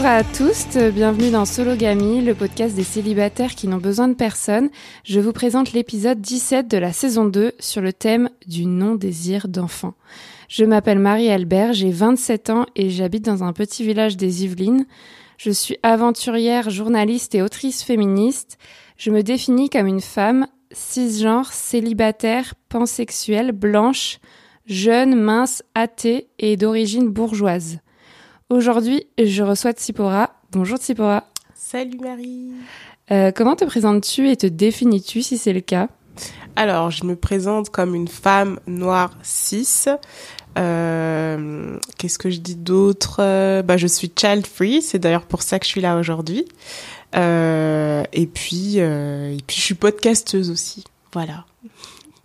Bonjour à tous, bienvenue dans Sologamy, le podcast des célibataires qui n'ont besoin de personne. Je vous présente l'épisode 17 de la saison 2 sur le thème du non-désir d'enfant. Je m'appelle Marie-Albert, j'ai 27 ans et j'habite dans un petit village des Yvelines. Je suis aventurière, journaliste et autrice féministe. Je me définis comme une femme cisgenre, célibataire, pansexuelle, blanche, jeune, mince, athée et d'origine bourgeoise. Aujourd'hui, je reçois Tsipora. Bonjour Tsipora. Salut Marie. Euh, comment te présentes-tu et te définis-tu si c'est le cas? Alors, je me présente comme une femme noire cis. Euh, Qu'est-ce que je dis d'autre? Bah, je suis child free. C'est d'ailleurs pour ça que je suis là aujourd'hui. Euh, et puis, et puis, je suis podcasteuse aussi. Voilà.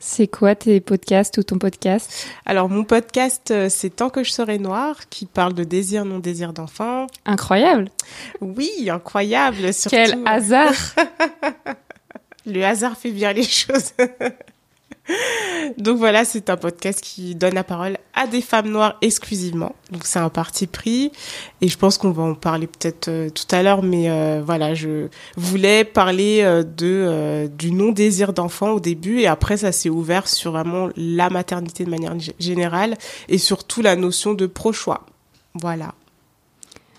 C'est quoi tes podcasts ou ton podcast? Alors mon podcast, euh, c'est Tant que je serai noire, qui parle de désir, non désir d'enfant. Incroyable. Oui, incroyable. Surtout. Quel hasard. Le hasard fait bien les choses. Donc voilà, c'est un podcast qui donne la parole à des femmes noires exclusivement. Donc c'est un parti pris et je pense qu'on va en parler peut-être euh, tout à l'heure, mais euh, voilà, je voulais parler euh, de du non désir d'enfant au début et après ça s'est ouvert sur vraiment la maternité de manière générale et surtout la notion de pro-choix. Voilà.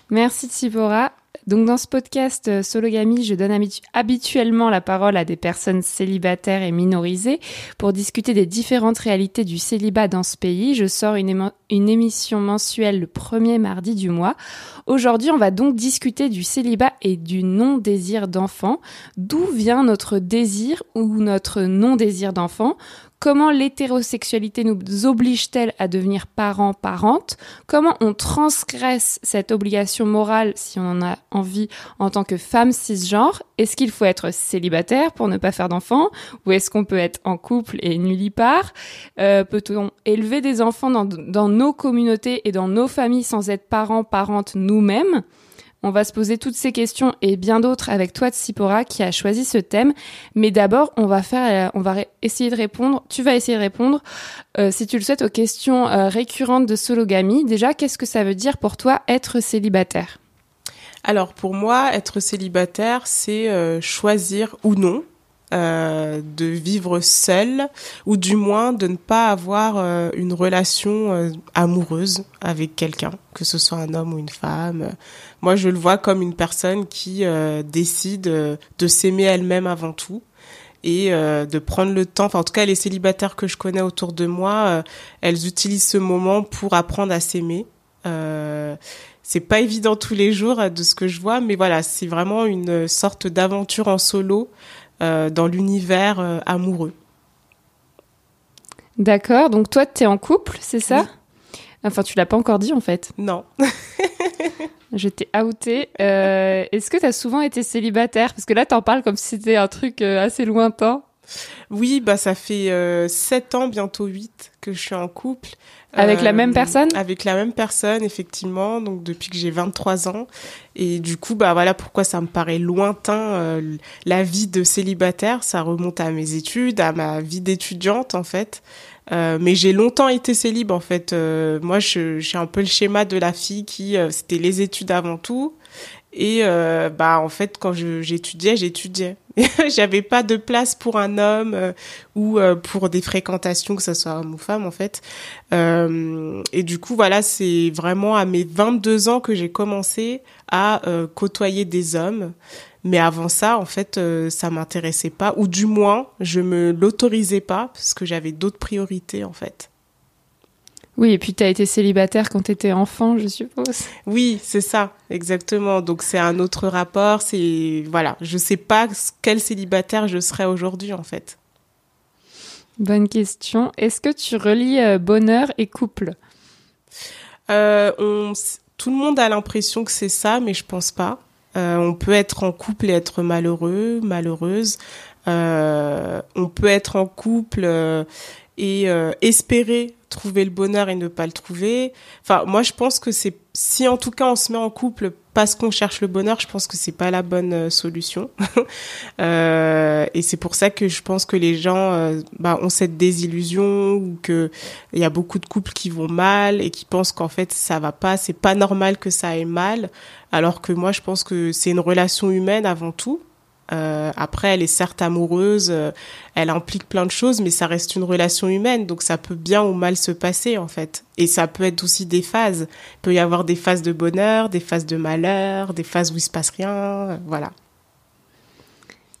Merci Tsipora. Donc dans ce podcast euh, Sologamy, je donne habitu- habituellement la parole à des personnes célibataires et minorisées pour discuter des différentes réalités du célibat dans ce pays. Je sors une émission mensuelle le premier mardi du mois. Aujourd'hui, on va donc discuter du célibat et du non-désir d'enfant. D'où vient notre désir ou notre non-désir d'enfant? Comment l'hétérosexualité nous oblige-t-elle à devenir parents, parentes Comment on transgresse cette obligation morale si on en a envie en tant que femme cisgenre? Est-ce qu'il faut être célibataire pour ne pas faire d'enfants Ou est-ce qu'on peut être en couple et nullipare? Euh, Peut-on élever des enfants dans, nos communautés et dans nos familles sans être parents, parentes nous-mêmes on va se poser toutes ces questions et bien d'autres avec toi, Tsipora, qui a choisi ce thème. Mais d'abord, on va faire, euh, on va essayer de répondre. Tu vas essayer de répondre, euh, si tu le souhaites, aux questions euh, récurrentes de Sologamy. Déjà, qu'est-ce que ça veut dire pour toi être célibataire? Alors pour moi, être célibataire, c'est choisir ou non euh, de vivre seul, ou du moins de ne pas avoir euh, une relation euh, amoureuse avec quelqu'un, que ce soit un homme ou une femme. Moi, je le vois comme une personne qui décide de s'aimer elle-même avant tout et de prendre le temps. Enfin, en tout cas, les célibataires que je connais autour de moi, elles utilisent ce moment pour apprendre à s'aimer. Euh, c'est pas évident tous les jours de ce que je vois, mais voilà, c'est vraiment une sorte d'aventure en solo dans l'univers euh, amoureux. D'accord. Donc toi, tu es en couple, c'est ça Enfin, tu l'as pas encore dit en fait. Non. Je t'ai outé. Euh, Est-ce que tu as souvent été célibataire? Parce que là, t'en parles comme si c'était un truc euh, assez lointain. Oui, bah ça fait euh, 7 ans, bientôt 8 que je suis en couple. Avec la même personne Avec la même personne, effectivement, donc depuis que j'ai 23 ans. Et du coup, bah voilà pourquoi ça me paraît lointain euh, la vie de célibataire. Ça remonte à mes études, à ma vie d'étudiante en fait. Euh, mais j'ai longtemps été célib en fait. Euh, moi, je- j'ai un peu le schéma de la fille qui euh, c'était les études avant tout. Et euh, bah en fait, quand j'étudiais, j'étudiais. J'avais pas de place pour un homme euh, ou euh, pour des fréquentations, que ce soit homme ou femme en fait. Euh, et du coup, voilà, c'est vraiment à mes 22 ans que j'ai commencé à euh, côtoyer des hommes. Mais avant ça, en fait, euh, ça m'intéressait pas, ou du moins, je me l'autorisais pas parce que j'avais d'autres priorités en fait. Oui, et puis tu as été célibataire quand tu étais enfant, je suppose. Oui, c'est ça, exactement. Donc c'est un autre rapport. C'est voilà, je sais pas quel célibataire je serais aujourd'hui en fait. Bonne question. Est-ce que tu relis euh, bonheur et couple? Euh, on, tout le monde a l'impression que c'est ça, mais je pense pas. Euh, on peut être en couple et être malheureux, malheureuse. On peut être en couple et espérer trouver le bonheur et ne pas le trouver. Enfin, moi, je pense que c'est si en tout cas on se met en couple parce qu'on cherche le bonheur, je pense que c'est pas la bonne euh, solution. euh, et c'est pour ça que je pense que les gens euh, bah, ont cette désillusion ou que il y a beaucoup de couples qui vont mal et qui pensent qu'en fait ça va pas, c'est pas normal que ça aille mal, alors que moi je pense que c'est une relation humaine avant tout. Euh, après, elle est certes amoureuse, euh, elle implique plein de choses, mais ça reste une relation humaine, donc ça peut bien ou mal se passer en fait. Et ça peut être aussi des phases. Il peut y avoir des phases de bonheur, des phases de malheur, des phases où il se passe rien, euh, voilà.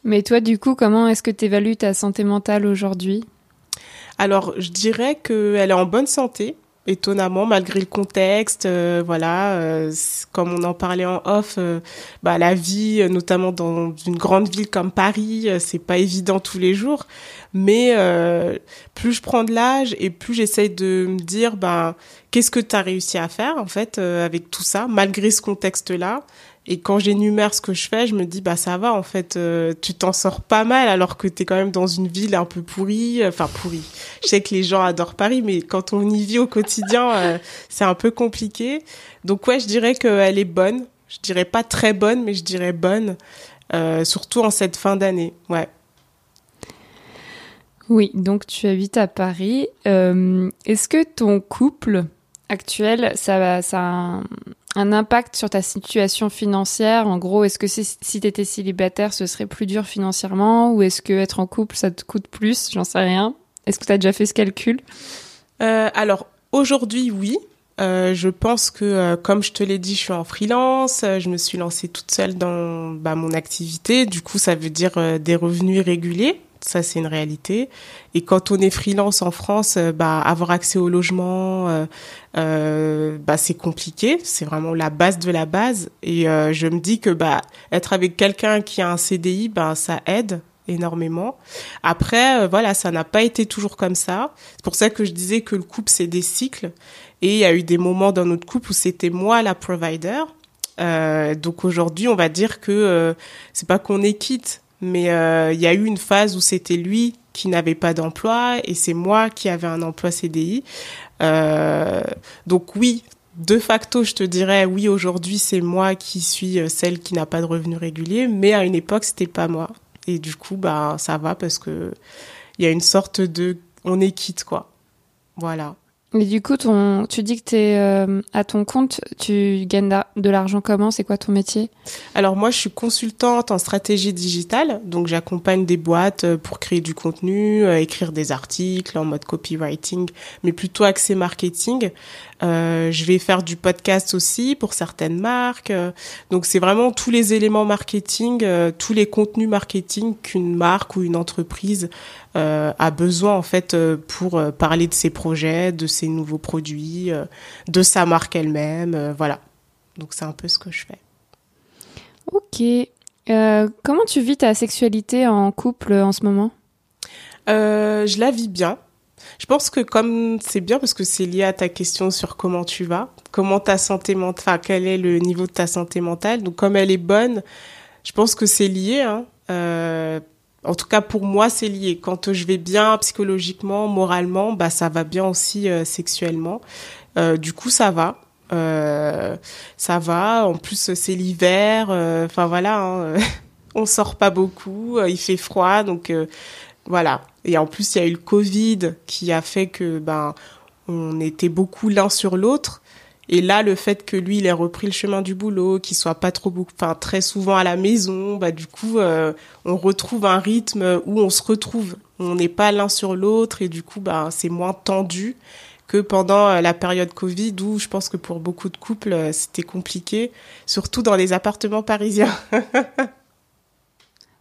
Mais toi, du coup, comment est-ce que tu évalues ta santé mentale aujourd'hui? Alors, je dirais qu'elle est en bonne santé étonnamment malgré le contexte euh, voilà euh, comme on en parlait en off euh, bah la vie notamment dans une grande ville comme Paris c'est pas évident tous les jours. Mais plus je prends de l'âge et plus j'essaye de me dire ben qu'est-ce que tu as réussi à faire en fait avec tout ça malgré ce contexte là et quand j'énumère ce que je fais, je me dis bah ça va en fait, euh, tu t'en sors pas mal alors que t'es quand même dans une ville un peu pourrie, euh, enfin pourrie. Je sais que les gens adorent Paris, mais quand on y vit au quotidien, euh, c'est un peu compliqué. Donc ouais, je dirais qu'elle est bonne. Je dirais pas très bonne, mais je dirais bonne, surtout en cette fin d'année. Ouais. Oui, donc tu habites à Paris. Est-ce que ton couple actuel, ça, ça impact sur ta situation financière? En gros, est-ce que si, tu étais célibataire, ce serait plus dur financièrement? Ou est-ce que être en couple, ça te coûte plus? J'en sais rien. Est-ce que tu as déjà fait ce calcul? Euh, Alors, aujourd'hui, oui. Euh, je pense que, euh, comme je te l'ai dit, je suis en freelance. Je me suis lancée toute seule dans bah, mon activité. Du coup, ça veut dire des revenus réguliers ça c'est une réalité. Et quand on est freelance en France, euh, bah avoir accès au logement, euh, euh, bah c'est compliqué. C'est vraiment la base de la base. Et je me dis que bah être avec quelqu'un qui a un CDI, ça aide énormément. Après, voilà, ça n'a pas été toujours comme ça. C'est pour ça que je disais que le couple c'est des cycles. Et il y a eu des moments dans notre couple où c'était moi la provider. donc aujourd'hui, on va dire que c'est pas qu'on est quitte, mais euh, il y a eu une phase où c'était lui qui n'avait pas d'emploi et c'est moi qui avais un emploi CDI. Euh, donc oui, de facto, je te dirais oui, aujourd'hui c'est moi qui suis euh, celle qui n'a pas de revenus réguliers, mais à une époque c'était pas moi. Et du coup, bah ça va parce que il y a une sorte de on est quitte quoi. Voilà. Mais du coup, ton, tu dis que tu es euh, à ton compte, tu gagnes de l'argent comment? C'est quoi ton métier? Alors moi, je suis consultante en stratégie digitale, donc j'accompagne des boîtes euh, pour créer du contenu, euh, écrire des articles en mode copywriting, mais plutôt axé marketing. Euh, je vais faire du podcast aussi pour certaines marques. donc c'est vraiment tous les éléments marketing, tous les contenus marketing qu'une marque ou une entreprise euh, a besoin en fait euh, pour euh, parler de ses projets, de ses nouveaux produits, de sa marque elle-même, voilà. Donc c'est un peu ce que je fais. Ok. comment tu vis ta sexualité en couple en ce moment? Je la vis bien. Je pense que comme c'est bien parce que c'est lié à ta question sur comment tu vas, comment ta santé mentale, enfin quel est le niveau de ta santé mentale. Donc comme elle est bonne, je pense que c'est lié. Hein. Euh, en tout cas, pour moi, c'est lié. Quand je vais bien psychologiquement, moralement, bah ça va bien aussi euh, sexuellement. Euh, du coup, ça va. Euh, ça va. En plus, c'est l'hiver. Enfin voilà, hein, on sort pas beaucoup. il fait froid, donc voilà. Et en plus, il y a eu le Covid qui a fait que ben on était beaucoup l'un sur l'autre. Et là, le fait que lui, il ait repris le chemin du boulot, qu'il soit pas trop, enfin très souvent à la maison, bah du coup, euh, on retrouve un rythme où on se retrouve. On n'est pas l'un sur l'autre et du coup, bah c'est moins tendu que pendant euh, la période Covid où je pense que pour beaucoup de couples, euh, c'était compliqué, surtout dans les appartements parisiens.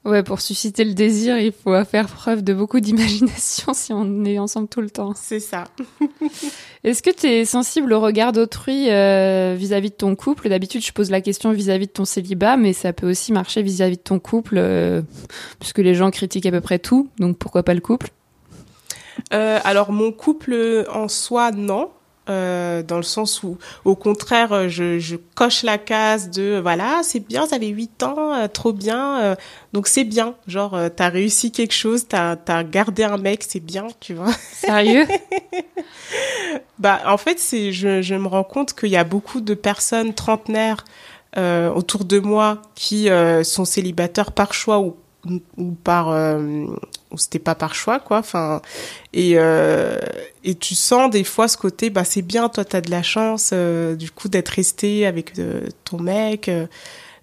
Ouais, pour susciter le désir, il faut faire preuve de beaucoup d'imagination si on est ensemble tout le temps. C'est ça. Est-ce que tu es sensible au regard d'autrui euh, vis-à-vis de ton couple? D'habitude, je pose la question vis-à-vis de ton célibat, mais ça peut aussi marcher vis-à-vis de ton couple, euh, puisque les gens critiquent à peu près tout, donc pourquoi pas le couple? Euh, Alors, mon couple en soi, non. Euh, dans le sens où, au contraire, je, je coche la case de voilà, c'est bien, ça fait huit ans, euh, trop bien, euh, donc c'est bien. Genre, t'as réussi quelque chose, t'as as gardé un mec, c'est bien, tu vois. Sérieux? Bah, en fait, c'est je, je me rends compte qu'il y a beaucoup de personnes trentenaires autour de moi qui sont célibataires par choix ou ou par euh, c'était pas par choix quoi. Enfin et euh, et tu sens des fois ce côté bah c'est bien toi tu as de la chance euh, du coup d'être resté avec ton mec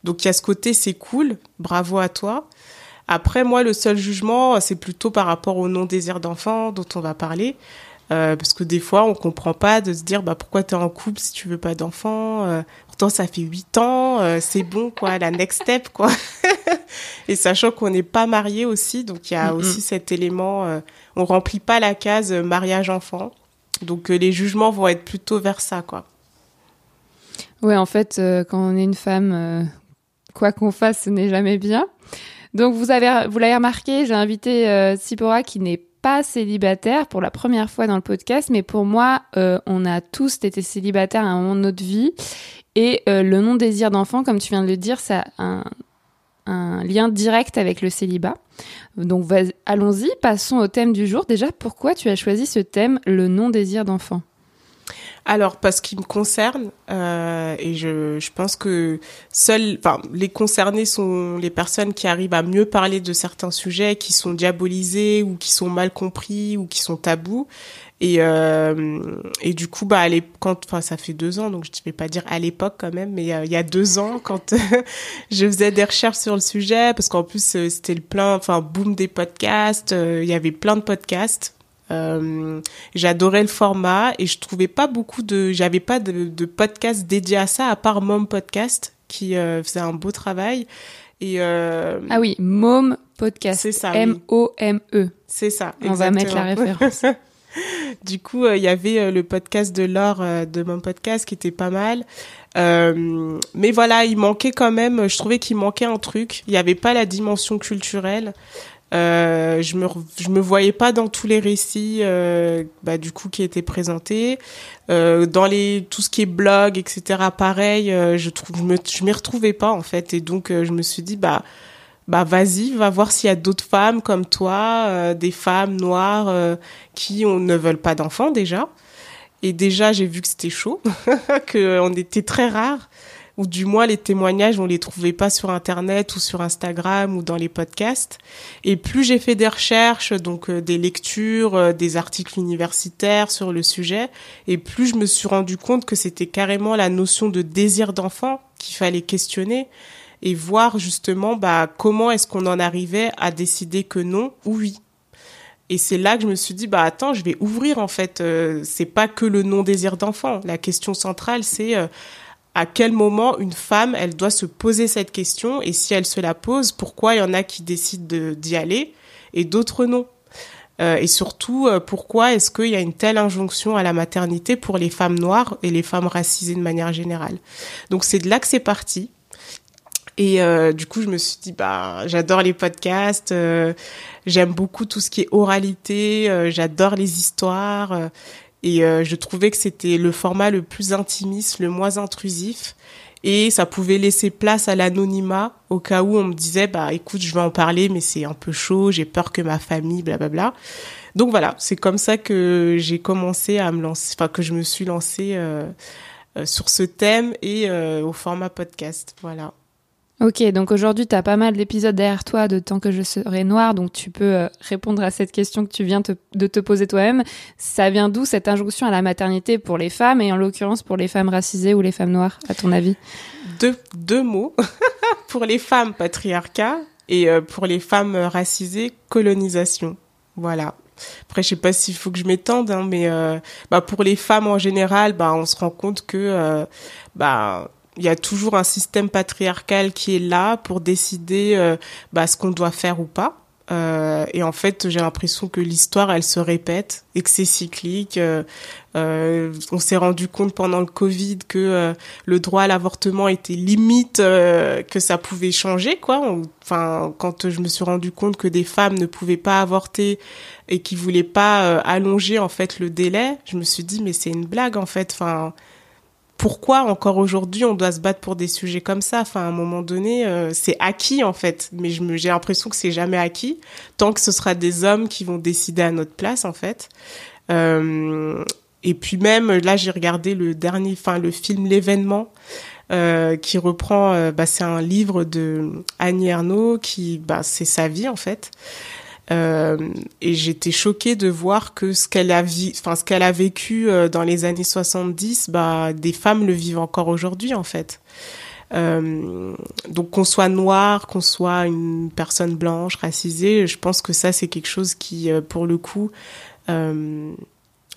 donc il y a ce côté c'est cool bravo à toi. Après moi le seul jugement c'est plutôt par rapport au non désir d'enfant dont on va parler parce que des fois on comprend pas de se dire bah pourquoi tu es en couple si tu veux pas d'enfant pourtant ça fait huit ans c'est bon quoi la next step quoi et sachant qu'on n'est pas marié aussi, donc il y a aussi cet élément, euh, on remplit pas la case euh, mariage-enfant. Donc euh, les jugements vont être plutôt vers ça, quoi. Ouais, en fait, quand on est une femme, quoi qu'on fasse, ce n'est jamais bien. Donc vous avez, vous l'avez remarqué, j'ai invité Sipora qui n'est pas célibataire pour la première fois dans le podcast, mais pour moi, on a tous été célibataires à un moment de notre vie. Et le non-désir d'enfant, comme tu viens de le dire, ça a un, un lien direct avec le célibat. Donc allons-y, passons au thème du jour. Déjà, pourquoi tu as choisi ce thème, le non-désir d'enfant? Alors parce qu'il me concerne euh, et je, je pense que seuls, enfin les concernés sont les personnes qui arrivent à mieux parler de certains sujets qui sont diabolisés ou qui sont mal compris ou qui sont tabous et, euh, et du coup, bah, quand, enfin, ça fait deux ans, donc je ne vais pas dire à l'époque quand même, mais euh, il y a deux ans, quand je faisais des recherches sur le sujet, parce qu'en plus, euh, c'était le plein, enfin, boom des podcasts, il y avait plein de podcasts. j'adorais le format et je trouvais pas beaucoup de, j'avais pas de, de podcasts dédiés à ça, à part Mom Podcast, qui faisait un beau travail. Et Ah oui, Mom Podcast. C'est ça. M-O-M-E. C'est ça. On va mettre la référence. du coup, euh, il y avait euh, le podcast de Laure euh, de mon podcast qui était pas mal. mais voilà, il manquait quand même, je trouvais qu'il manquait un truc. Il n'y avait pas la dimension culturelle. je me je me voyais pas dans tous les récits bah, du coup qui étaient présentés dans les tout ce qui est blog etc pareil je trouve je m'y retrouvais pas en fait et donc je me suis dit bah bah vas-y, va voir s'il y a d'autres femmes comme toi, euh, des femmes noires euh, qui on, ne veulent pas d'enfants déjà. Et déjà, j'ai vu que c'était chaud, qu'on était très rares, ou du moins les témoignages, on les trouvait pas sur Internet ou sur Instagram ou dans les podcasts. Et plus j'ai fait des recherches, donc euh, des lectures, des articles universitaires sur le sujet, et plus je me suis rendu compte que c'était carrément la notion de désir d'enfant qu'il fallait questionner et voir justement bah, comment est-ce qu'on en arrivait à décider que non ou oui. Et c'est là que je me suis dit bah attends, je vais ouvrir en fait. Euh, c'est pas que le non désir d'enfant. La question centrale c'est euh, à quel moment une femme elle doit se poser cette question et si elle se la pose, pourquoi il y en a qui décident d'y aller et d'autres non? Euh, et surtout, pourquoi est-ce qu'il y a une telle injonction à la maternité pour les femmes noires et les femmes racisées de manière générale? Donc c'est de là que c'est parti. Et euh, du coup, je me suis dit, bah, j'adore les podcasts, euh, j'aime beaucoup tout ce qui est oralité, euh, j'adore les histoires. et je trouvais que c'était le format le plus intimiste, le moins intrusif. Et ça pouvait laisser place à l'anonymat au cas où on me disait, bah, écoute, je vais en parler, mais c'est un peu chaud, j'ai peur que ma famille, blablabla. Donc voilà, c'est comme ça que j'ai commencé à me lancer, enfin, que je me suis lancée sur ce thème et au format podcast. Voilà. Ok, donc aujourd'hui, tu as pas mal d'épisodes derrière toi de Tant que je serai noire, donc tu peux euh, répondre à cette question que tu viens de te poser toi-même. Ça vient d'où cette injonction à la maternité pour les femmes, et en l'occurrence pour les femmes racisées ou les femmes noires, à ton avis? Deux, mots. pour les femmes, patriarcat, et euh, pour les femmes racisées, colonisation. Voilà. Après, je sais pas s'il faut que je m'étende, hein, mais euh, bah, pour les femmes en général, bah, on se rend compte que bah, il y a toujours un système patriarcal qui est là pour décider euh, bah, ce qu'on doit faire ou pas. Euh, et en fait, j'ai l'impression que l'histoire, elle se répète et que c'est cyclique. Euh, euh on s'est rendu compte pendant le Covid que euh, le droit à l'avortement était limite, que ça pouvait changer, quoi. Enfin, quand je me suis rendu compte que des femmes ne pouvaient pas avorter et qui voulaient pas allonger en fait le délai, je me suis dit mais c'est une blague en fait. Enfin, pourquoi encore aujourd'hui on doit se battre pour des sujets comme ça? Enfin, à un moment donné, euh, c'est acquis en fait, mais je me, j'ai l'impression que c'est jamais acquis tant que ce sera des hommes qui vont décider à notre place en fait. Euh, et puis même là, j'ai regardé le dernier, enfin le film l'événement. euh, qui reprend, euh, bah, c'est un livre de Annie Ernaux qui, bah, c'est sa vie en fait. Euh, et j'étais choquée de voir que ce qu'elle a, vécu euh, dans les années 70, bah, des femmes le vivent encore aujourd'hui en fait. Euh, donc qu'on soit noir, qu'on soit une personne blanche, racisée, je pense que ça c'est quelque chose qui, pour le coup,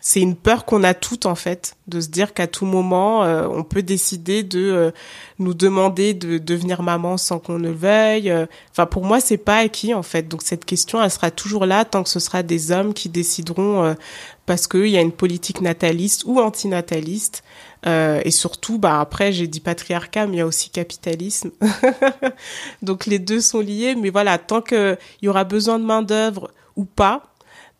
c'est une peur qu'on a toutes en fait, de se dire qu'à tout moment, euh, on peut décider de euh, nous demander de devenir maman sans qu'on ne veuille. Enfin, pour moi, c'est pas acquis en fait. Donc cette question, elle sera toujours là tant que ce sera des hommes qui décideront euh, parce qu'il y a une politique nataliste ou antinataliste. et surtout, bah après, j'ai dit patriarcat, mais il y a aussi capitalisme. Donc les deux sont liés. Mais voilà, tant qu'il y aura besoin de main d'œuvre ou pas,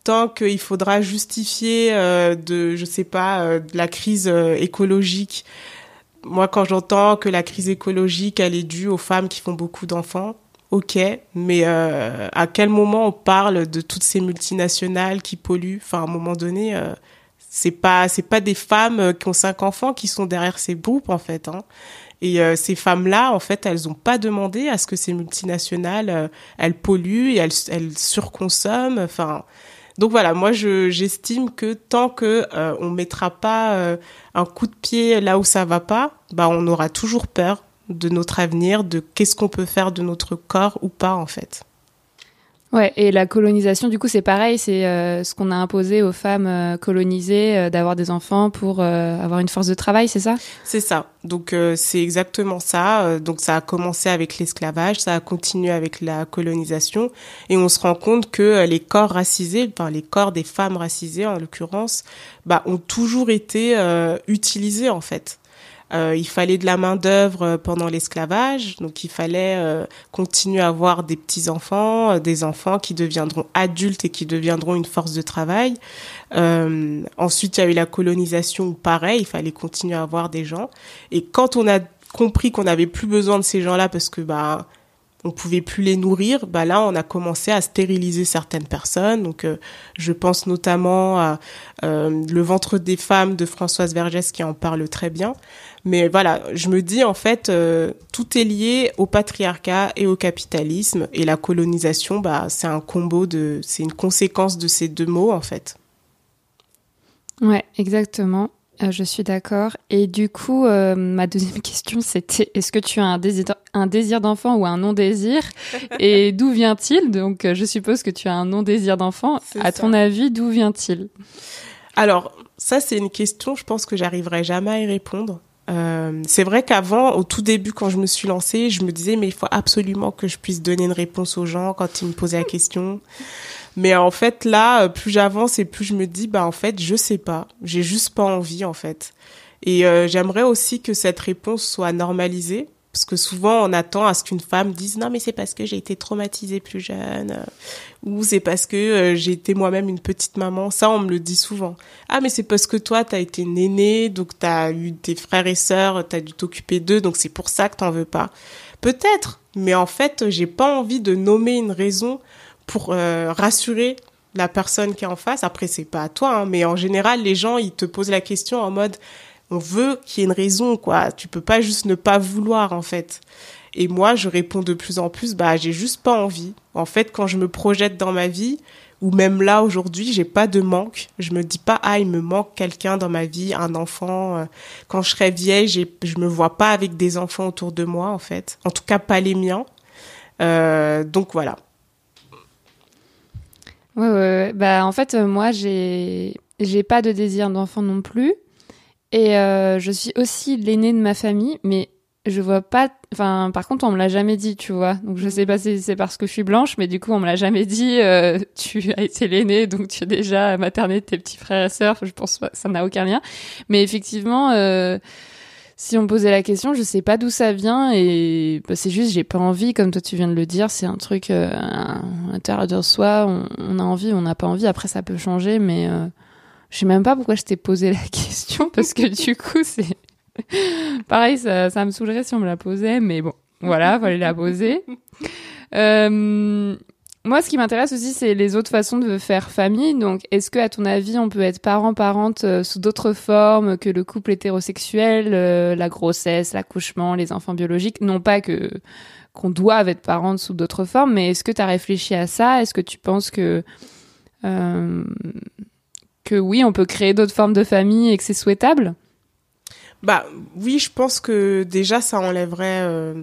tant qu'il faudra justifier euh, de, je sais pas, euh, la crise euh, écologique. Moi, quand j'entends que la crise écologique, elle est due aux femmes qui font beaucoup d'enfants, ok, mais à quel moment on parle de toutes ces multinationales qui polluent? Enfin, à un moment donné, c'est pas, c'est pas des femmes qui ont cinq enfants qui sont derrière ces groupes en fait. Hein. Et ces femmes-là, en fait, elles n'ont pas demandé à ce que ces multinationales, elles polluent et elles, elles surconsomment. Enfin, donc voilà, moi je j'estime que tant que euh, on mettra pas euh, un coup de pied là où ça va pas, bah on aura toujours peur de notre avenir, de qu'est-ce qu'on peut faire de notre corps ou pas en fait. Ouais, et la colonisation, du coup, c'est pareil, c'est euh, ce qu'on a imposé aux femmes euh, colonisées euh, d'avoir des enfants pour avoir une force de travail, c'est ça? C'est ça. Donc c'est exactement ça. Donc ça a commencé avec l'esclavage, ça a continué avec la colonisation, et on se rend compte que les corps racisés, enfin les corps des femmes racisées en l'occurrence, bah ont toujours été utilisés en fait. Euh, il fallait de la main d'œuvre euh, pendant l'esclavage, donc il fallait euh, continuer à avoir des petits enfants, des enfants qui deviendront adultes et qui deviendront une force de travail. ensuite, il y a eu la colonisation, pareil, il fallait continuer à avoir des gens. Et quand on a compris qu'on n'avait plus besoin de ces gens-là parce que bah on pouvait plus les nourrir, bah là on a commencé à stériliser certaines personnes. Donc je pense notamment à le ventre des femmes de Françoise Vergès qui en parle très bien. Mais voilà, je me dis en fait, euh, tout est lié au patriarcat et au capitalisme et la colonisation, bah c'est un combo de, c'est une conséquence de ces deux mots en fait. Ouais, exactement. Euh, je suis d'accord. Et du coup, euh, ma deuxième question, c'était est-ce que tu as un désir, un désir d'enfant ou un non-désir? Et d'où vient-il? Donc, je suppose que tu as un non-désir d'enfant. À ton avis, d'où vient-il? Alors, ça, c'est une question, je pense que j'arriverai jamais à y répondre. Euh, c'est vrai qu'avant, au tout début, quand je me suis lancée, je me disais, mais il faut absolument que je puisse donner une réponse aux gens quand ils me posaient la question. Mais en fait, là, euh, plus j'avance et plus je me dis, bah en fait, je sais pas. J'ai juste pas envie, en fait. Et euh, j'aimerais aussi que cette réponse soit normalisée. Parce que souvent, on attend à ce qu'une femme dise non, mais c'est parce que j'ai été traumatisée plus jeune, euh, ou c'est parce que j'ai été moi-même une petite maman. Ça, on me le dit souvent. Ah, mais c'est parce que toi, t'as été nénée, donc t'as eu tes frères et sœurs, t'as dû t'occuper d'eux, donc c'est pour ça que t'en veux pas. Peut-être, mais en fait, j'ai pas envie de nommer une raison pour euh, rassurer la personne qui est en face. Après, c'est pas à toi, hein, mais en général, les gens, ils te posent la question en mode on veut qu'il y ait une raison, quoi. Tu peux pas juste ne pas vouloir, en fait. Et moi, je réponds de plus en plus, bah, j'ai juste pas envie. En fait, quand je me projette dans ma vie, ou même là, aujourd'hui, j'ai pas de manque. Je me dis pas, ah, il me manque quelqu'un dans ma vie, un enfant. Euh. Quand je serai vieille, je me vois pas avec des enfants autour de moi, en fait. En tout cas, pas les miens. Euh, donc voilà. Ouais, ouais, Bah, en fait, euh, moi, j'ai, j'ai pas de désir d'enfant non plus. Et euh, je suis aussi l'aînée de ma famille, mais je vois pas. Enfin, par contre, on me l'a jamais dit, tu vois. Donc, je sais pas si c'est parce que je suis blanche, mais du coup, on me l'a jamais dit. Euh, tu as été l'aînée, donc tu es déjà materné de tes petits frères et sœurs. Je pense que ça n'a aucun lien. Mais effectivement, euh, si on me posait la question, je sais pas d'où ça vient et bah, c'est juste, j'ai pas envie, comme toi tu viens de le dire. C'est un truc euh, à l'intérieur de soi. On, on, a envie, on n'a pas envie. Après, ça peut changer, mais euh, je sais même pas pourquoi je t'ai posé la question parce que du coup, c'est pareil, ça, ça, me saoulerait si on me la posait, mais bon, voilà, fallait la poser. Euh, moi, ce qui m'intéresse aussi, c'est les autres façons de faire famille. Donc, est-ce que, à ton avis, on peut être parent-parente euh, sous d'autres formes que le couple hétérosexuel, euh, la grossesse, l'accouchement, les enfants biologiques? Non pas que qu'on doive être parent sous d'autres formes, mais est-ce que tu as réfléchi à ça? Est-ce que tu penses que euh, que oui, on peut créer d'autres formes de famille et que c'est souhaitable? Bah oui, je pense que déjà ça enlèverait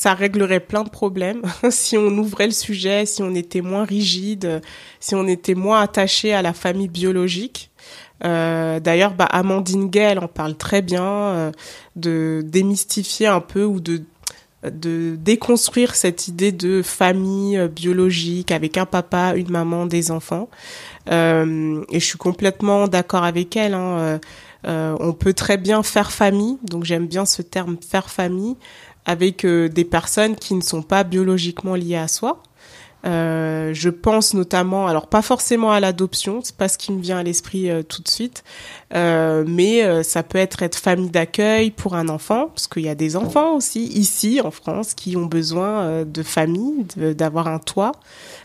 ça réglerait plein de problèmes si on ouvrait le sujet, si on était moins rigide, si on était moins attaché à la famille biologique. Euh, D'ailleurs, bah, Amandine Gay, en parle très bien, euh, de démystifier un peu ou de déconstruire cette idée de famille euh, biologique avec un papa, une maman, des enfants. Et je suis complètement d'accord avec elle. Hein. On peut très bien faire famille, donc j'aime bien ce terme faire famille, avec euh, des personnes qui ne sont pas biologiquement liées à soi. Euh, je pense notamment, alors pas forcément à l'adoption, c'est pas ce qui me vient à l'esprit euh, tout de suite, mais ça peut être être famille d'accueil pour un enfant, parce qu'il y a des enfants aussi ici en France qui ont besoin de famille, d'avoir un toit,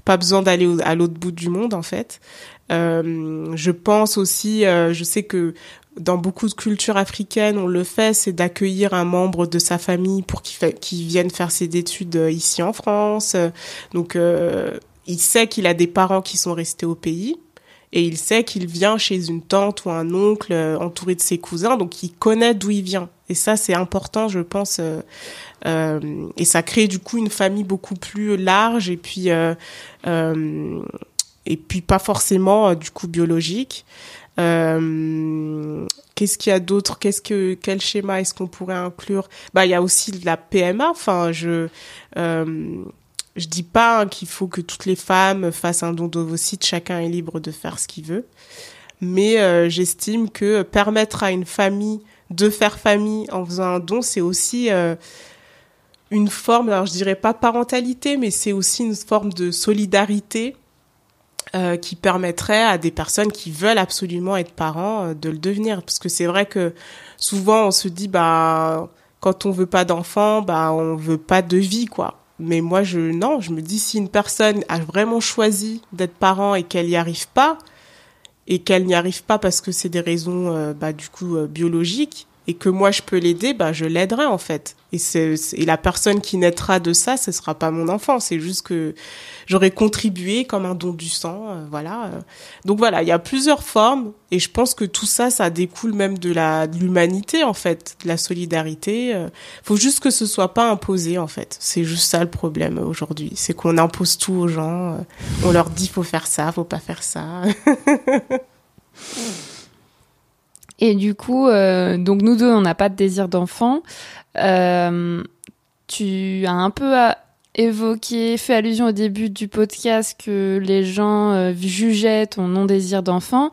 pas besoin d'aller à l'autre bout du monde en fait. je pense aussi, je sais que dans beaucoup de cultures africaines, on le fait, c'est d'accueillir un membre de sa famille pour qu'il vienne faire ses études euh, ici en France. Donc, euh, il sait qu'il a des parents qui sont restés au pays et il sait qu'il vient chez une tante ou un oncle euh, entouré de ses cousins, donc il connaît d'où il vient. Et ça, c'est important, je pense. Et ça crée du coup une famille beaucoup plus large et puis et puis pas forcément du coup biologique. Euh, qu'est-ce qu'il y a d'autre? Qu'est-ce que quel schéma est-ce qu'on pourrait inclure? Bah, il y a aussi la PMA. Enfin, je euh, je dis pas qu'il faut que toutes les femmes fassent un don d'ovocytes. Chacun est libre de faire ce qu'il veut. Mais euh, j'estime que permettre à une famille de faire famille en faisant un don, c'est aussi euh, une forme, alors je dirais pas parentalité, mais c'est aussi une forme de solidarité euh, qui permettrait à des personnes qui veulent absolument être parents euh, de le devenir. Parce que c'est vrai que souvent on se dit bah quand on veut pas d'enfants bah on veut pas de vie quoi. Mais moi je non je me dis si une personne a vraiment choisi d'être parent et qu'elle y arrive pas et qu'elle n'y arrive pas parce que c'est des raisons euh, bah du coup biologiques et que moi je peux l'aider, bah je l'aiderai en fait. Et c'est et la personne qui naîtra de ça, ce sera pas mon enfant, c'est juste que j'aurais contribué comme un don du sang, euh, voilà. Donc voilà, il y a plusieurs formes et je pense que tout ça, ça découle même de la de l'humanité en fait, de la solidarité. Euh. Faut juste que ce soit pas imposé en fait. C'est juste ça le problème aujourd'hui, c'est qu'on impose tout aux gens. Euh. On leur dit faut faire ça, faut pas faire ça. Et du coup, euh, donc nous deux, on n'a pas de désir d'enfant. Euh, tu as un peu euh, évoqué, fait allusion au début du podcast que les gens euh, jugeaient ton non-désir d'enfant.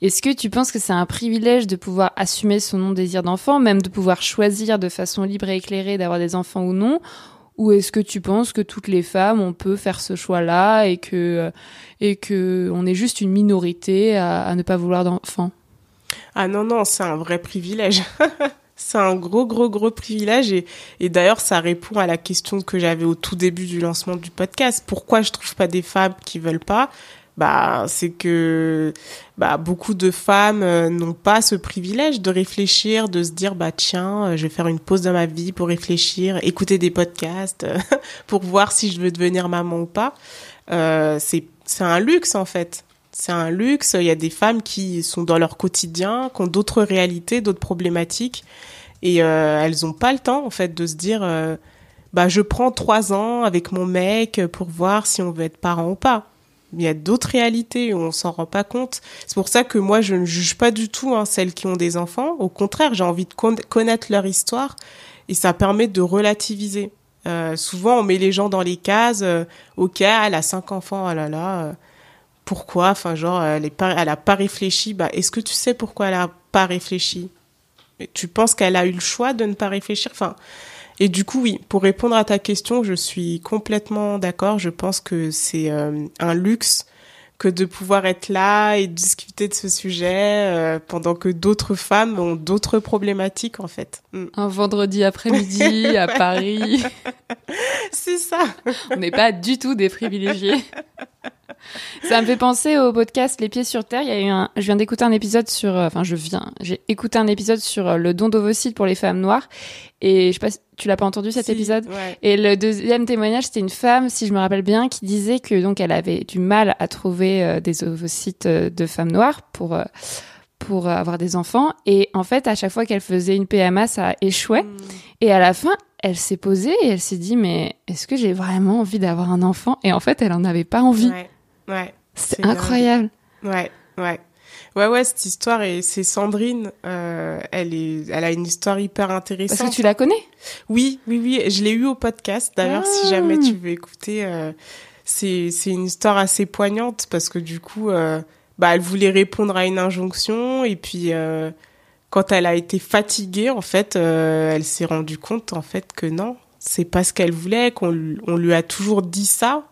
Est-ce que tu penses que c'est un privilège de pouvoir assumer son non-désir d'enfant, même de pouvoir choisir de façon libre et éclairée d'avoir des enfants ou non? Ou est-ce que tu penses que toutes les femmes on peut faire ce choix-là et que et que on est juste une minorité à, à ne pas vouloir d'enfants? Ah non, non, c'est un vrai privilège. c'est un gros, gros, gros privilège. Et, et d'ailleurs, ça répond à la question que j'avais au tout début du lancement du podcast. Pourquoi je trouve pas des femmes qui veulent pas? Bah, c'est que bah, beaucoup de femmes euh, n'ont pas ce privilège de réfléchir, de se dire bah tiens, euh, je vais faire une pause dans ma vie pour réfléchir, écouter des podcasts pour voir si je veux devenir maman ou pas. Euh, c'est c'est un luxe en fait. C'est un luxe. Il y a des femmes qui sont dans leur quotidien, qui ont d'autres réalités, d'autres problématiques, et euh, elles n'ont pas le temps en fait de se dire, euh, bah je prends trois ans avec mon mec pour voir si on veut être parent ou pas. Il y a d'autres réalités où on s'en rend pas compte. C'est pour ça que moi je ne juge pas du tout hein, celles qui ont des enfants. Au contraire, j'ai envie de connaître leur histoire et ça permet de relativiser. Euh, souvent, on met les gens dans les cases. Euh, ok, elle a cinq enfants, oh là là pourquoi Enfin, genre, elle, est elle a pas réfléchi. Bah, est-ce que tu sais pourquoi elle a pas réfléchi? Tu penses qu'elle a eu le choix de ne pas réfléchir? Enfin, et du coup, oui, pour répondre à ta question, je suis complètement d'accord. Je pense que c'est euh, un luxe que de pouvoir être là et discuter de ce sujet euh, pendant que d'autres femmes ont d'autres problématiques en fait. Mm. Un vendredi après-midi à Paris. C'est ça. On n'est pas du tout des privilégiés. Ça me fait penser au podcast Les Pieds sur Terre. Il y a eu un, je viens d'écouter un épisode sur, euh, enfin je viens, j'ai écouté un épisode sur euh, le don d'ovocytes pour les femmes noires. Et je sais pas, tu l'as pas entendu cet épisode? Et le deuxième témoignage, c'était une femme, si je me rappelle bien, qui disait que donc elle avait du mal à trouver euh, des ovocytes de femmes noires pour pour avoir des enfants. Et en fait, à chaque fois qu'elle faisait une PMA, ça échouait. Hmm. Et à la fin, elle s'est posée et elle s'est dit mais est-ce que j'ai vraiment envie d'avoir un enfant? Et en fait, elle en avait pas envie. Ouais. C'est incroyable. Ouais, ouais. Ouais, ouais, cette histoire, et c'est Sandrine, euh, elle, est, elle a une histoire hyper intéressante. Parce que tu la connais? Oui, oui, oui. Je l'ai eu au podcast. D'ailleurs, si jamais tu veux écouter, euh, c'est une histoire assez poignante parce que du coup, euh, bah, elle voulait répondre à une injonction et puis euh, quand elle a été fatiguée, en fait, euh, elle s'est rendue compte en fait que non, c'est pas ce qu'elle voulait, qu'on on lui a toujours dit ça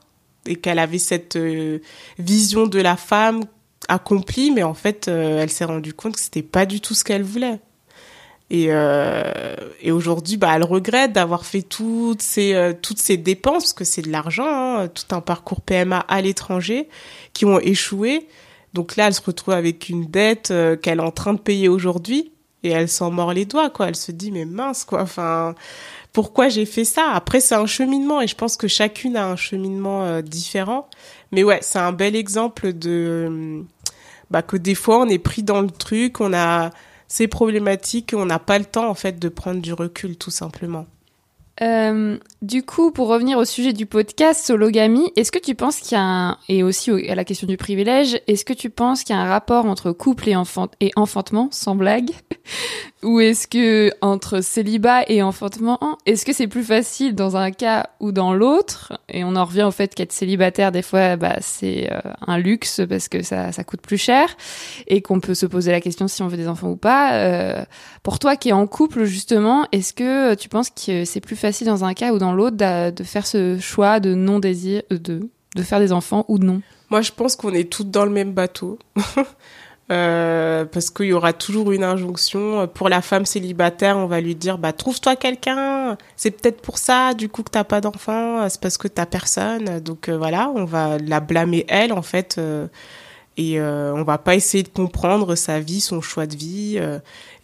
et qu'elle avait cette euh, vision de la femme accomplie, mais en fait, euh, elle s'est rendue compte que c'était pas du tout ce qu'elle voulait. Et, et aujourd'hui, bah, elle regrette d'avoir fait toutes ces, toutes ces dépenses, parce que c'est de l'argent, hein, tout un parcours PMA à l'étranger, qui ont échoué. Donc là, elle se retrouve avec une dette qu'elle est en train de payer aujourd'hui, et elle s'en mord les doigts, quoi. Elle se dit, mais mince, quoi. Enfin, pourquoi j'ai fait ça? Après, c'est un cheminement et je pense que chacune a un cheminement euh, différent. Mais ouais, c'est un bel exemple de euh, bah, que des fois on est pris dans le truc, on a ces problématiques, on n'a pas le temps en fait de prendre du recul tout simplement. Euh, du coup, pour revenir au sujet du podcast Sologamie, est-ce que tu penses qu'il y a un, et aussi à la question du privilège, est-ce que tu penses qu'il y a un rapport entre couple et, enfant, et enfantement, sans blague Ou est-ce que entre célibat et enfantement, est-ce que c'est plus facile dans un cas ou dans l'autre Et on en revient au fait qu'être célibataire, des fois, bah, c'est euh, un luxe parce que ça, ça coûte plus cher et qu'on peut se poser la question si on veut des enfants ou pas. Euh, pour toi qui es en couple, justement, est-ce que tu penses que c'est plus facile dans un cas ou dans l'autre de, faire ce choix de non-désir, euh, de, de faire des enfants ou non? Moi, je pense qu'on est toutes dans le même bateau. Euh, parce qu'il y aura toujours une injonction. Pour la femme célibataire, on va lui dire bah trouve-toi quelqu'un. C'est peut-être pour ça, du coup, que t'as pas d'enfant. C'est parce que t'as personne. Donc euh, voilà, on va la blâmer elle en fait, euh, et euh, on va pas essayer de comprendre sa vie, son choix de vie.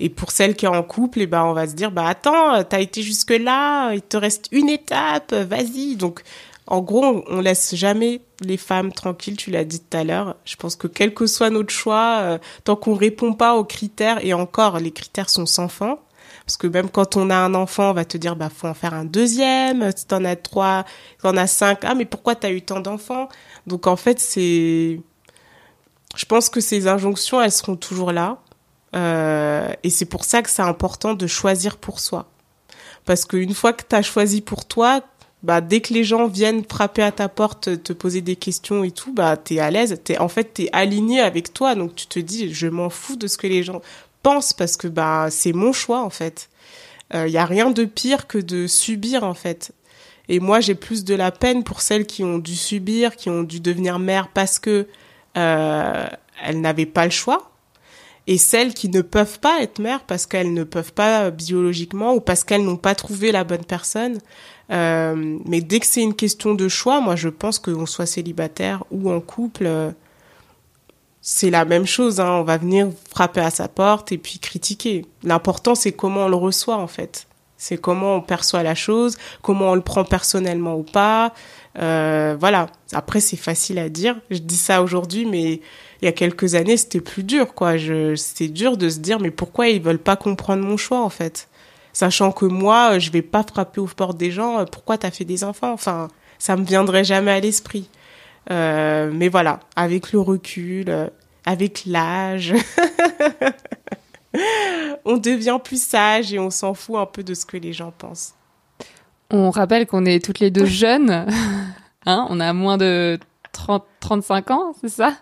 et pour celle qui est en couple, et eh ben on va se dire bah attends, t'as été jusque là, il te reste une étape, vas-y. Donc en gros, on, laisse jamais les femmes tranquilles, tu l'as dit tout à l'heure. Je pense que quel que soit notre choix, euh, tant qu'on répond pas aux critères, et encore, les critères sont sans fin, parce que même quand on a un enfant, on va te dire, bah, faut en faire un deuxième, si t'en as trois, t'en as cinq, ah, mais pourquoi t'as eu tant d'enfants? Donc, en fait, c'est, je pense que ces injonctions, elles seront toujours là. Euh, et c'est pour ça que c'est important de choisir pour soi. Parce qu'une fois que tu as choisi pour toi, bah dès que les gens viennent frapper à ta porte, te poser des questions et tout, bah t'es à l'aise, t'es en fait t'es aligné avec toi, donc tu te dis je m'en fous de ce que les gens pensent parce que bah c'est mon choix en fait. Il euh, y a rien de pire que de subir en fait. Et moi j'ai plus de la peine pour celles qui ont dû subir, qui ont dû devenir mères parce que euh, elles n'avaient pas le choix, et celles qui ne peuvent pas être mères parce qu'elles ne peuvent pas biologiquement ou parce qu'elles n'ont pas trouvé la bonne personne. Euh, mais dès que c'est une question de choix, moi je pense qu'on soit célibataire ou en couple, euh, c'est la même chose. Hein. On va venir frapper à sa porte et puis critiquer. L'important c'est comment on le reçoit en fait. C'est comment on perçoit la chose, comment on le prend personnellement ou pas. Euh, voilà. Après c'est facile à dire. Je dis ça aujourd'hui, mais il y a quelques années c'était plus dur quoi. Je, c'était dur de se dire mais pourquoi ils veulent pas comprendre mon choix en fait? Sachant que moi, euh, je vais pas frapper aux portes des gens. Euh, pourquoi t'as fait des enfants? Enfin, ça me viendrait jamais à l'esprit. Mais voilà, avec le recul, avec l'âge, on devient plus sage et on s'en fout un peu de ce que les gens pensent. On rappelle qu'on est toutes les deux jeunes. Hein on a moins de 30, 35 ans, c'est ça?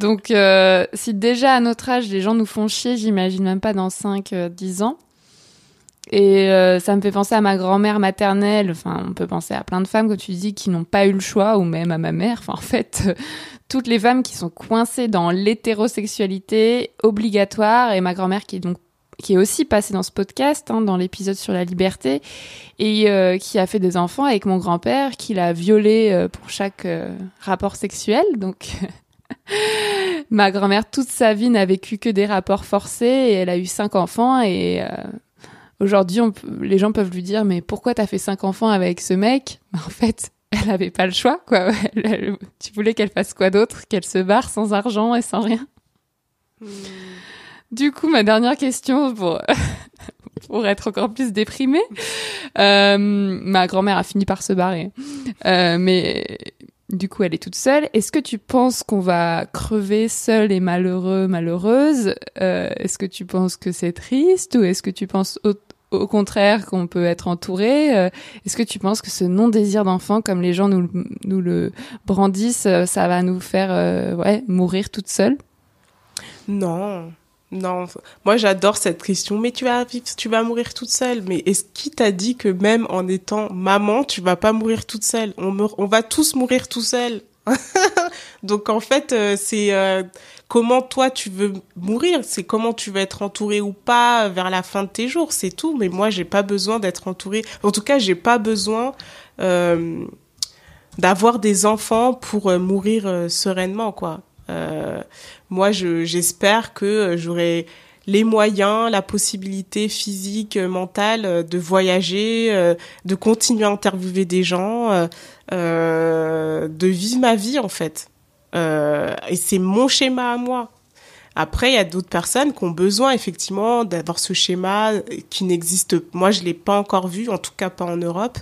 Donc, si déjà à notre âge, les gens nous font chier, j'imagine même pas dans 5, 10 ans. Et euh, ça me fait penser à ma grand-mère maternelle. Enfin, on peut penser à plein de femmes, comme tu dis, qui n'ont pas eu le choix, ou même à ma mère. Enfin, en fait, euh, toutes les femmes qui sont coincées dans l'hétérosexualité obligatoire, et ma grand-mère qui est donc qui est aussi passée dans ce podcast, hein, dans l'épisode sur la liberté, et euh, qui a fait des enfants avec mon grand-père, qui l'a violé pour chaque rapport sexuel. Donc, ma grand-mère toute sa vie n'a vécu que des rapports forcés, et elle a eu cinq enfants, et Aujourd'hui, les gens peuvent lui dire mais pourquoi t'as fait cinq enfants avec ce mec? En fait, elle avait pas le choix, quoi. tu voulais qu'elle fasse quoi d'autre? Qu'elle se barre sans argent et sans rien. Hmm. Du coup, ma dernière question pour pour être encore plus déprimée, euh, ma grand-mère a fini par se barrer, euh, mais du coup, elle est toute seule. Est-ce que tu penses qu'on va crever seul et malheureux, malheureuse? Euh, Est-ce que tu penses que c'est triste? Ou est-ce que tu penses au contraire qu'on peut être entouré? Euh, Est-ce que tu penses que ce non-désir d'enfant, comme les gens nous, nous le brandissent, euh, ça va nous faire euh, ouais, mourir toute seule? Non, non. Moi, j'adore cette question. Mais tu vas tu vas mourir toute seule. Mais est-ce qui t'a dit que même en étant maman, tu vas pas mourir toute seule? On, on va tous mourir tout seul. Donc en fait, c'est comment toi tu veux mourir, c'est comment tu veux être entouré ou pas vers la fin de tes jours, c'est tout. Mais moi, j'ai pas besoin d'être entouré. En tout cas, j'ai pas besoin euh, d'avoir des enfants pour euh, mourir euh, sereinement, quoi. Moi, j'espère que j'aurai les moyens, la possibilité physique, mentale de voyager, de continuer à interviewer des gens, de vivre ma vie en fait. Euh, et c'est mon schéma à moi. Après, il y a d'autres personnes qui ont besoin effectivement d'avoir ce schéma qui n'existe. Moi, je l'ai pas encore vu, en tout cas pas en Europe,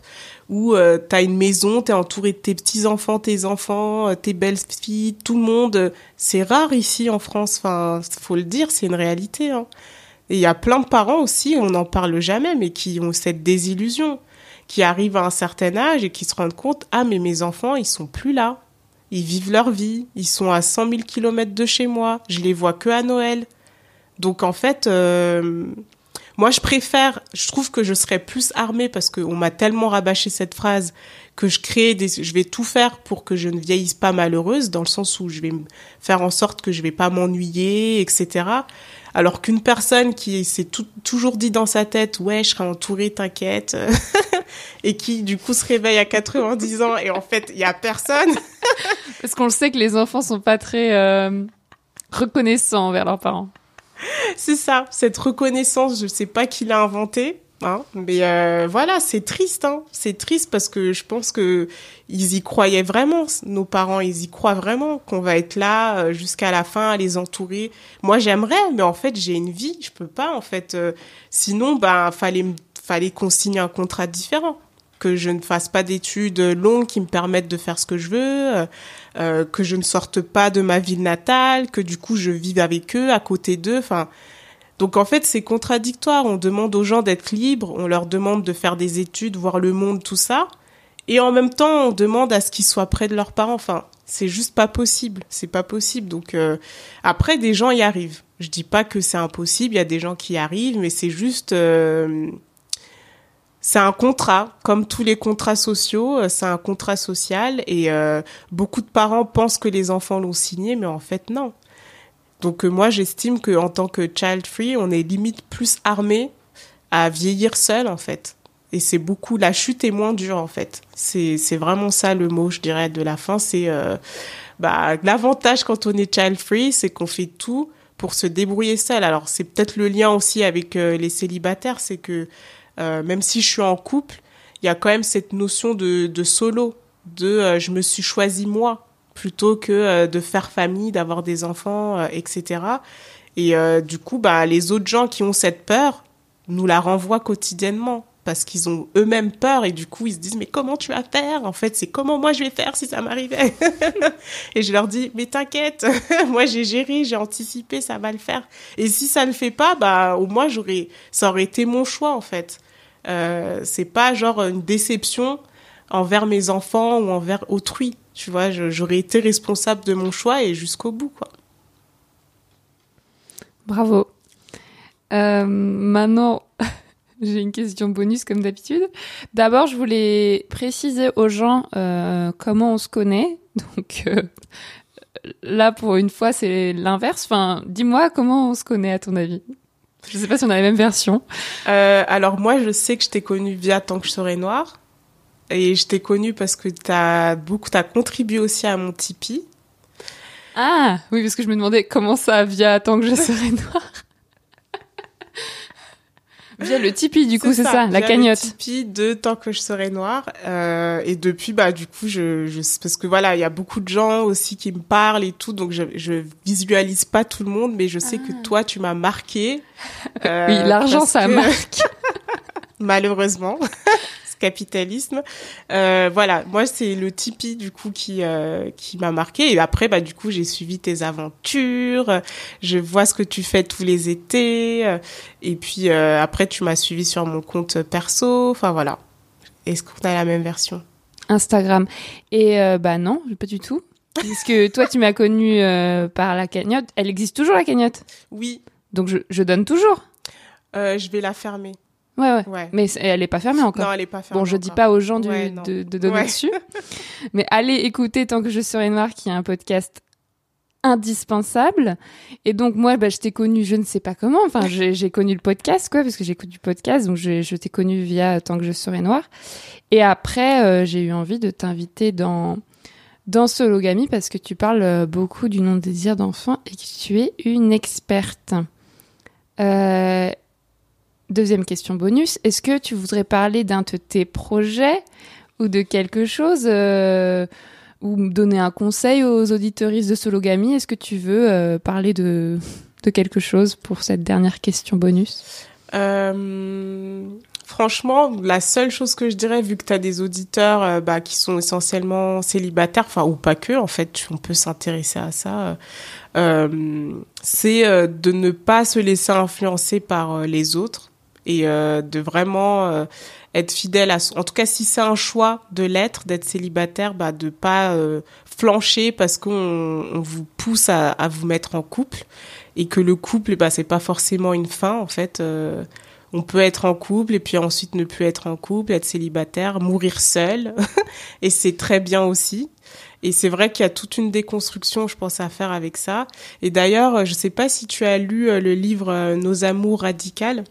où euh, tu as une maison, tu es entouré de tes petits enfants, tes enfants, euh, tes belles filles, tout le monde. C'est rare ici en France. Enfin, faut le dire, c'est une réalité. Hein. Et il y a plein de parents aussi, on n'en parle jamais, mais qui ont cette désillusion, qui arrivent à un certain âge et qui se rendent compte ah mais mes enfants ils sont plus là ils vivent leur vie. Ils sont à 100 000 kilomètres de chez moi. Je les vois que à Noël. Donc en fait, euh, moi je préfère. Je trouve que je serais plus armée parce qu'on m'a tellement rabâché cette phrase que je crée des. Je vais tout faire pour que je ne vieillisse pas malheureuse, dans le sens où je vais faire en sorte que je vais pas m'ennuyer, etc. Alors qu'une personne qui s'est toujours dit dans sa tête, ouais, je serai entourée, t'inquiète, et qui du coup se réveille à 90 ans et en fait il y a personne. Parce qu'on le sait que les enfants sont pas très euh, reconnaissants envers leurs parents. C'est ça, cette reconnaissance, je sais pas qui l'a inventée, hein, mais euh, voilà, c'est triste, hein. c'est triste parce que je pense que ils y croyaient vraiment, nos parents, ils y croient vraiment qu'on va être là euh, jusqu'à la fin à les entourer. Moi, j'aimerais, mais en fait, j'ai une vie, je peux pas, en fait. sinon, ben, fallait fallait qu'on signe un contrat différent que je ne fasse pas d'études longues qui me permettent de faire ce que je veux, euh, euh, que je ne sorte pas de ma ville natale, que du coup je vive avec eux, à côté d'eux. Enfin, donc en fait c'est contradictoire. On demande aux gens d'être libres, on leur demande de faire des études, voir le monde, tout ça, et en même temps on demande à ce qu'ils soient près de leurs parents. Enfin, c'est juste pas possible. C'est pas possible. Donc euh, après des gens y arrivent. Je dis pas que c'est impossible. Il y a des gens qui y arrivent, mais c'est juste c'est un contrat, comme tous les contrats sociaux, euh, c'est un contrat social et euh, beaucoup de parents pensent que les enfants l'ont signé, mais en fait non. Donc euh, moi j'estime que en tant que child free, on est limite plus armé à vieillir seul en fait. Et c'est beaucoup la chute est moins dure en fait. C'est c'est vraiment ça le mot je dirais de la fin. C'est bah l'avantage quand on est child free, c'est qu'on fait tout pour se débrouiller seul. Alors c'est peut-être le lien aussi avec les célibataires, c'est que euh, même si je suis en couple, il y a quand même cette notion de, solo, de euh, je me suis choisi moi plutôt que euh, de faire famille, d'avoir des enfants, etc. Et du coup, bah, les autres gens qui ont cette peur nous la renvoient quotidiennement parce qu'ils ont eux-mêmes peur et du coup ils se disent mais comment tu vas faire? En fait c'est comment moi je vais faire si ça m'arrivait? Et je leur dis mais t'inquiète moi j'ai géré j'ai anticipé ça va le faire. Et si ça ne fait pas bah au moins ça aurait été mon choix en fait euh, c'est pas genre une déception envers mes enfants ou envers autrui. Tu vois, j'aurais été responsable de mon choix et jusqu'au bout, quoi. Bravo. Euh, maintenant, J'ai une question bonus comme d'habitude. D'abord, je voulais préciser aux gens euh, comment on se connaît. Donc euh, là, pour une fois, c'est l'inverse. Enfin, dis-moi comment on se connaît à ton avis. Je sais pas si on a la même version. Euh, alors moi, je sais que je t'ai connue via Tant que je serai noire. Et je t'ai connue parce que t'as beaucoup, t'as contribué aussi à mon Tipeee. Ah oui, parce que je me demandais comment ça via Tant que je serai noire. Via le Tipeee, du coup, c'est ça, la cagnotte. Le Tipeee de Tant que je serai noire. Euh, et depuis, bah, du coup, je, je, parce que voilà, il y a beaucoup de gens aussi qui me parlent et tout, donc je, je visualise pas tout le monde, mais je sais que ah. toi, tu m'as marqué. Euh, oui, l'argent, ça marque. Malheureusement capitalisme. Euh, voilà, moi c'est le Tipeee du coup qui euh, qui m'a marqué et après bah du coup j'ai suivi tes aventures, je vois ce que tu fais tous les étés et puis euh, après tu m'as suivi sur mon compte perso. Enfin voilà. Est-ce qu'on a la même version? Instagram et bah non, pas du tout. Parce que toi tu m'as connu par la cagnotte. Elle existe toujours la cagnotte? Oui. Donc je, je donne toujours. je vais la fermer. Ouais, ouais, Mais elle est pas fermée encore. Non, elle est pas fermée. Bon, je dis pas aux gens de, de, donner dessus. Mais allez écouter Tant que je serai noire, qui est un podcast indispensable. Et donc, moi, bah, je t'ai connu, je ne sais pas comment. Enfin, j'ai connu le podcast, quoi, parce que j'écoute du podcast. Donc, je, je t'ai connu via Tant que je serai noire. Et après, euh, j'ai eu envie de t'inviter dans, dans Sologamy parce que tu parles euh, beaucoup du non-désir d'enfant et que tu es une experte. Euh, Deuxième question bonus, est-ce que tu voudrais parler d'un de tes projets ou de quelque chose euh, ou donner un conseil aux auditeuristes de Sologamy? Est-ce que tu veux euh, parler de, de quelque chose pour cette dernière question bonus? Euh, Franchement, la seule chose que je dirais, vu que tu as des auditeurs bah, qui sont essentiellement célibataires, enfin ou pas que, en fait, on peut s'intéresser à ça, c'est de ne pas se laisser influencer par les autres et euh, de vraiment euh, être fidèle à en tout cas si c'est un choix de l'être d'être célibataire bah de pas euh, flancher parce qu'on on vous pousse à, vous mettre en couple et que le couple bah c'est pas forcément une fin en fait on peut être en couple et puis ensuite ne plus être en couple être célibataire mourir seul et c'est très bien aussi et c'est vrai qu'il y a toute une déconstruction, je pense, à faire avec ça. Et d'ailleurs, je sais pas si tu as lu le livre Nos amours radicales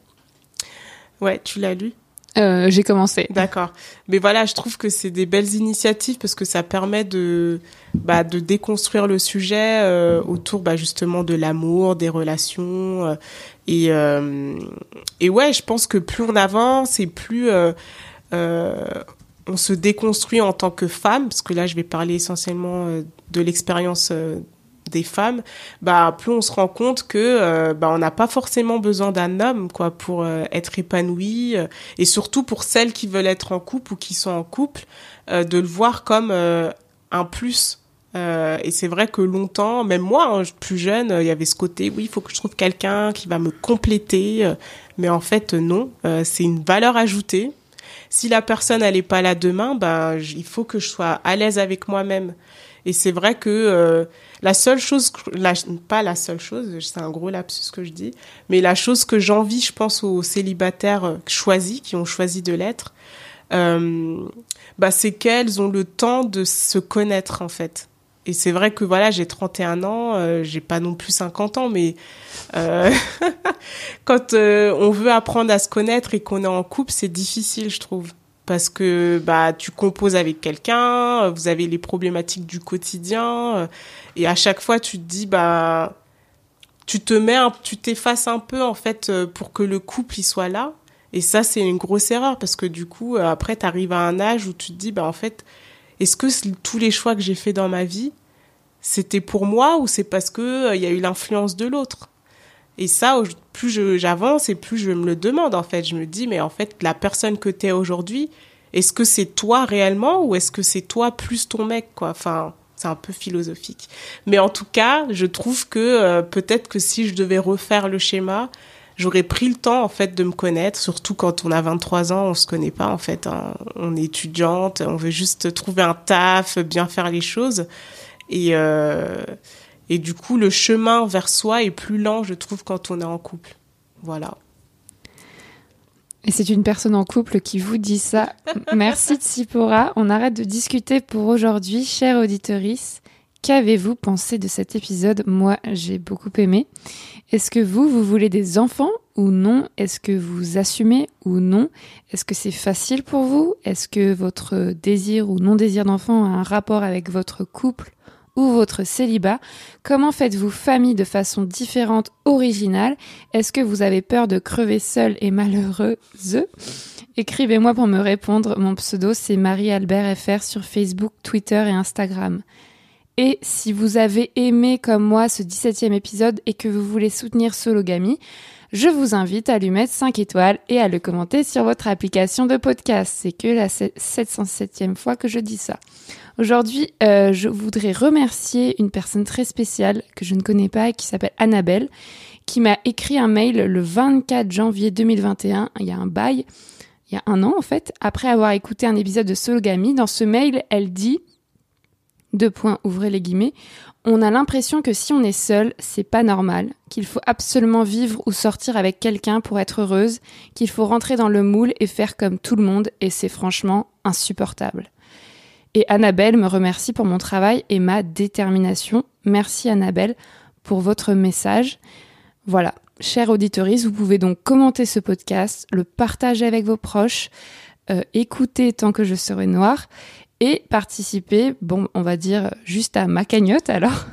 Ouais, tu l'as lu? Euh, J'ai commencé. D'accord. Mais voilà, je trouve que c'est des belles initiatives parce que ça permet de, bah, de déconstruire le sujet euh, autour bah, justement de l'amour, des relations. Euh, et, et ouais, je pense que plus on avance et plus on se déconstruit en tant que femme, parce que là, je vais parler essentiellement de l'expérience des femmes, bah plus on se rend compte que euh, bah on n'a pas forcément besoin d'un homme quoi pour euh, être épanoui euh, et surtout pour celles qui veulent être en couple ou qui sont en couple de le voir comme un plus et c'est vrai que longtemps, même moi, hein, plus jeune, il y avait ce côté, oui, il faut que je trouve quelqu'un qui va me compléter. mais en fait, non, c'est une valeur ajoutée. Si la personne, elle est pas là demain, ben, il faut que je sois à l'aise avec moi-même. Et c'est vrai que euh, la seule chose, la, pas la seule chose, c'est un gros lapsus que je dis, mais la chose que j'envie, je pense, aux célibataires euh, choisis, qui ont choisi de l'être, euh, bah, c'est qu'elles ont le temps de se connaître, en fait. Et c'est vrai que voilà, j'ai 31 ans, euh, j'ai pas non plus 50 ans, mais euh, quand on veut apprendre à se connaître et qu'on est en couple, c'est difficile, je trouve parce que bah tu composes avec quelqu'un, vous avez les problématiques du quotidien et à chaque fois tu te dis bah tu te mets tu t'effaces un peu en fait pour que le couple y soit là. Et ça c'est une grosse erreur parce que du coup après tu arrives à un âge où tu te dis bah en fait est-ce que tous les choix que j'ai fait dans ma vie c'était pour moi ou c'est parce que il y a eu l'influence de l'autre? Et ça, plus j'avance et plus je me le demande, en fait. Je me dis, mais en fait, la personne que tu es aujourd'hui, est-ce que c'est toi réellement ou est-ce que c'est toi plus ton mec, quoi? Enfin, c'est un peu philosophique. Mais en tout cas, je trouve que euh, peut-être que si je devais refaire le schéma, j'aurais pris le temps, en fait, de me connaître, surtout quand on a 23 ans, on se connaît pas, en fait. Hein. On est étudiante, on veut juste trouver un taf, bien faire les choses. Et... Euh, et du coup, le chemin vers soi est plus lent, je trouve, quand on est en couple. Voilà. Et c'est une personne en couple qui vous dit ça. Merci Tsipora. On arrête de discuter pour aujourd'hui, chère auditorice. Qu'avez-vous pensé de cet épisode? Moi, j'ai beaucoup aimé. Est-ce que vous, vous voulez des enfants ou non? Est-ce que vous assumez ou non? Est-ce que c'est facile pour vous? Est-ce que votre désir ou non-désir d'enfant a un rapport avec votre couple? Ou votre célibat Comment faites-vous famille de façon différente, originale? Est-ce que vous avez peur de crever seul et malheureuse Écrivez-moi pour me répondre. Mon pseudo, c'est Marie-Albert FR sur Facebook, Twitter et Instagram. Et si vous avez aimé comme moi ce 17e épisode et que vous voulez soutenir Sologamy, je vous invite à lui mettre 5 étoiles et à le commenter sur votre application de podcast. C'est que la 707e fois que je dis ça. Aujourd'hui, euh, je voudrais remercier une personne très spéciale que je ne connais pas qui s'appelle Annabelle, qui m'a écrit un mail le 24 janvier 2021, il y a un bail, il y a un an en fait, après avoir écouté un épisode de Sologamy. Dans ce mail, elle dit deux points, ouvrez les guillemets. On a l'impression que si on est seul, c'est pas normal, qu'il faut absolument vivre ou sortir avec quelqu'un pour être heureuse, qu'il faut rentrer dans le moule et faire comme tout le monde, et c'est franchement insupportable. Et Annabelle me remercie pour mon travail et ma détermination. Merci Annabelle pour votre message. Voilà, chère auditorice, vous pouvez donc commenter ce podcast, le partager avec vos proches, euh, écouter tant que je serai noire et participer, bon, on va dire juste à ma cagnotte alors.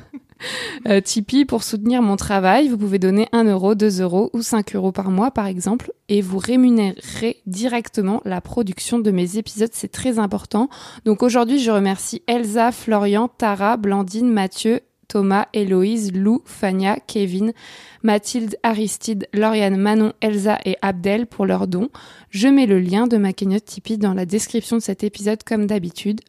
Euh, Tipeee pour soutenir mon travail. Vous pouvez donner 1 euro, 2 euros ou 5 euros par mois par exemple et vous rémunérerez directement la production de mes épisodes. C'est très important. Donc aujourd'hui, je remercie Elsa, Florian, Tara, Blandine, Mathieu, Thomas, Héloïse, Lou, Fania, Kevin, Mathilde, Aristide, Lauriane, Manon, Elsa et Abdel pour leurs dons. Je mets le lien de ma cagnotte Tipeee dans la description de cet épisode comme d'habitude.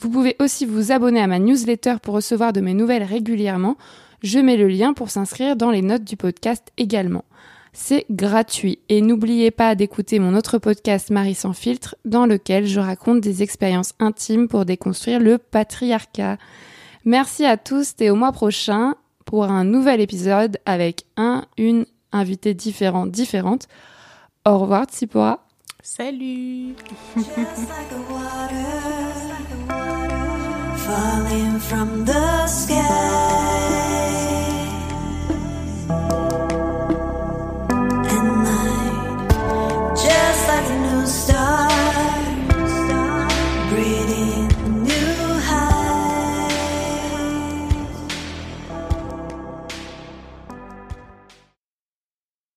Vous pouvez aussi vous abonner à ma newsletter pour recevoir de mes nouvelles régulièrement. Je mets le lien pour s'inscrire dans les notes du podcast également. C'est gratuit et n'oubliez pas d'écouter mon autre podcast Marie sans filtre dans lequel je raconte des expériences intimes pour déconstruire le patriarcat. Merci à tous et au mois prochain pour un nouvel épisode avec un, une invitée différente, différente. Au revoir Tsipora. Salut falling from the sky. And night, just like a new star.